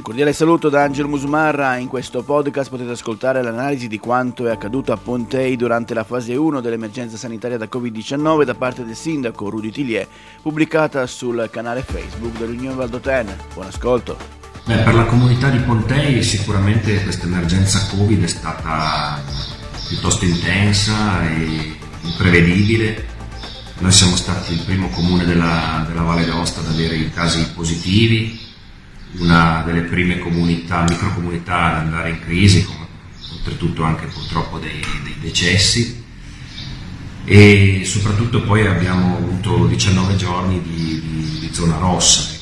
Un cordiale saluto da Angelo Musmarra. In questo podcast potete ascoltare l'analisi di quanto è accaduto a Pontei durante la fase 1 dell'emergenza sanitaria da Covid-19 da parte del sindaco Rudy Tillier, pubblicata sul canale Facebook dell'Unione Valdotene. Buon ascolto. Beh, per la comunità di Pontei sicuramente questa emergenza Covid è stata piuttosto intensa e imprevedibile. Noi siamo stati il primo comune della, della Valle d'Aosta ad avere i casi positivi una delle prime comunità, microcomunità ad andare in crisi, con oltretutto anche purtroppo dei, dei decessi e soprattutto poi abbiamo avuto 19 giorni di, di, di zona rossa.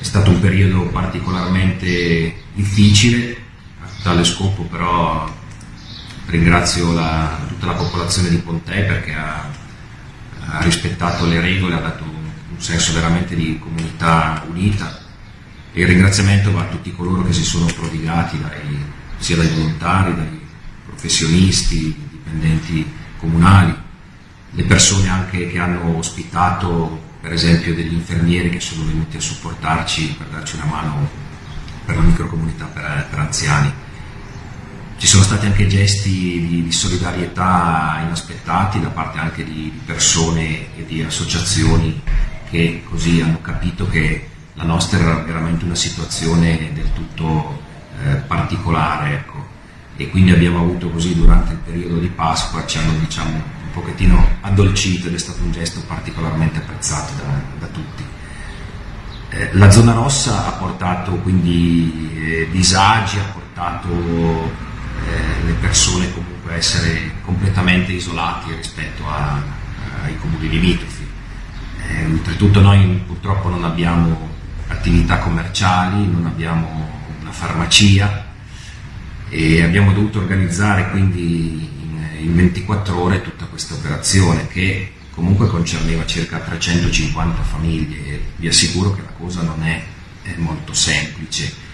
È stato un periodo particolarmente difficile, a tale scopo però ringrazio la, tutta la popolazione di Pontè perché ha, ha rispettato le regole, ha dato un senso veramente di comunità unita il ringraziamento va a tutti coloro che si sono prodigati, dai, sia dai volontari, dai professionisti, dipendenti comunali, le persone anche che hanno ospitato per esempio degli infermieri che sono venuti a supportarci per darci una mano per la microcomunità per, per anziani. Ci sono stati anche gesti di, di, solidarietà inaspettati da parte anche di, persone e di associazioni che così hanno capito che la nostra era veramente una situazione del tutto eh, particolare, ecco. e quindi abbiamo avuto così durante il periodo di Pasqua, ci hanno diciamo, un pochettino addolcito ed è stato un gesto particolarmente apprezzato da, da tutti. Eh, la zona rossa ha portato quindi eh, disagi, ha portato eh, le persone comunque a essere completamente isolati rispetto a, ai comuni limitrofi. Eh, oltretutto noi purtroppo non abbiamo attività commerciali, non abbiamo una farmacia e abbiamo dovuto organizzare quindi in, in 24 ore tutta questa operazione che comunque concerneva circa 350 famiglie vi assicuro che la cosa non è, è molto semplice.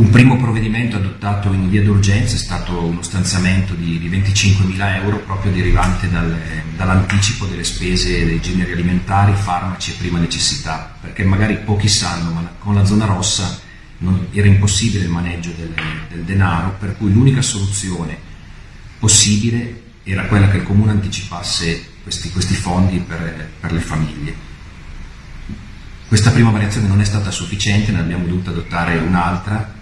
Un primo provvedimento adottato in via d'urgenza è stato uno stanziamento di, di 25.000 euro proprio derivante dal, dall'anticipo delle spese dei generi alimentari, farmaci e prima necessità, perché magari pochi sanno, ma con la zona rossa non, era impossibile il maneggio del, del denaro, per cui l'unica soluzione possibile era quella che il comune anticipasse questi, questi fondi per, per le famiglie. Questa prima variazione non è stata sufficiente, ne abbiamo dovuto adottare un'altra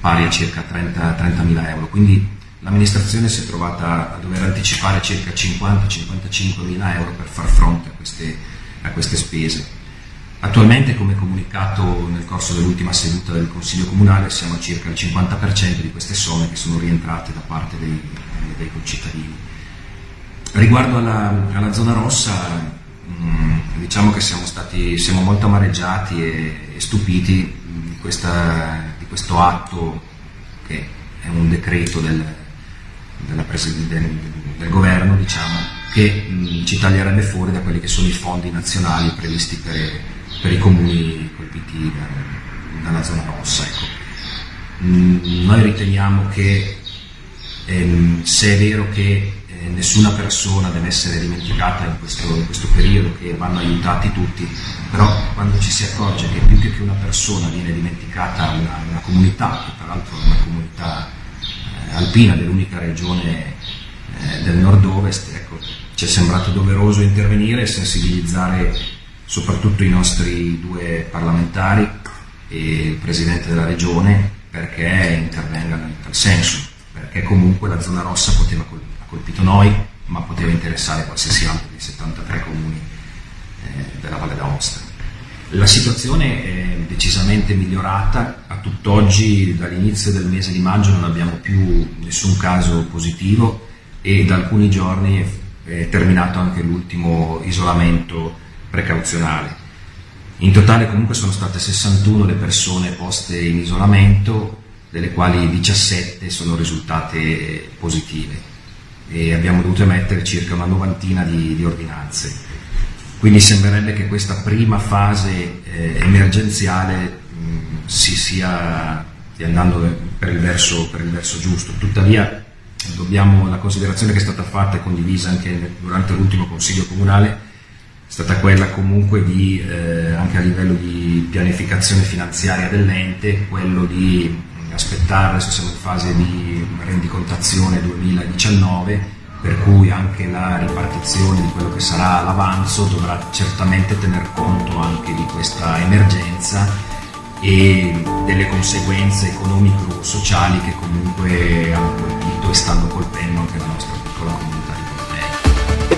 pari a circa 30, 30.000 euro. Quindi l'amministrazione si è trovata a dover anticipare circa 50-55 mila euro per far fronte a queste, a queste, spese. Attualmente, come comunicato nel corso dell'ultima seduta del Consiglio Comunale, siamo a circa il 50% di queste somme che sono rientrate da parte dei, dei concittadini. Riguardo alla, alla zona rossa, mm, diciamo che siamo, stati, siamo molto amareggiati e, e stupiti di questa questo atto che è un decreto del, del, del governo diciamo, che mh, ci taglierebbe fuori da quelli che sono i fondi nazionali previsti per, per i comuni colpiti da, dalla zona rossa. Ecco. Mh, noi riteniamo che ehm, se è vero che eh, nessuna persona deve essere dimenticata in questo, in questo, periodo, che vanno aiutati tutti, però quando ci si accorge che più che una persona viene dimenticata una, una comunità, che tra l'altro è una comunità eh, alpina dell'unica regione eh, del nord-ovest, ecco, ci è sembrato doveroso intervenire e sensibilizzare soprattutto i nostri due parlamentari e il Presidente della Regione perché intervengano in tal senso, perché comunque la zona rossa poteva colpire colpito noi, ma poteva interessare qualsiasi altro dei 73 comuni eh, della Valle d'Aosta. La situazione è decisamente migliorata, a tutt'oggi dall'inizio del mese di maggio non abbiamo più nessun caso positivo e da alcuni giorni è terminato anche l'ultimo isolamento precauzionale. In totale comunque sono state 61 le persone poste in isolamento, delle quali 17 sono risultate positive e abbiamo dovuto emettere circa una novantina di, di ordinanze. Quindi sembrerebbe che questa prima fase eh, emergenziale mh, si sia andando per il, verso, per il verso giusto. Tuttavia dobbiamo, la considerazione che è stata fatta e condivisa anche durante l'ultimo Consiglio Comunale stata quella comunque di, eh, anche a livello di pianificazione finanziaria dell'ente, quello di aspettare, adesso siamo in fase di rendicontazione 2019, per cui anche la ripartizione di quello che sarà l'avanzo dovrà certamente tener conto anche di questa emergenza e delle conseguenze economico-sociali che comunque hanno colpito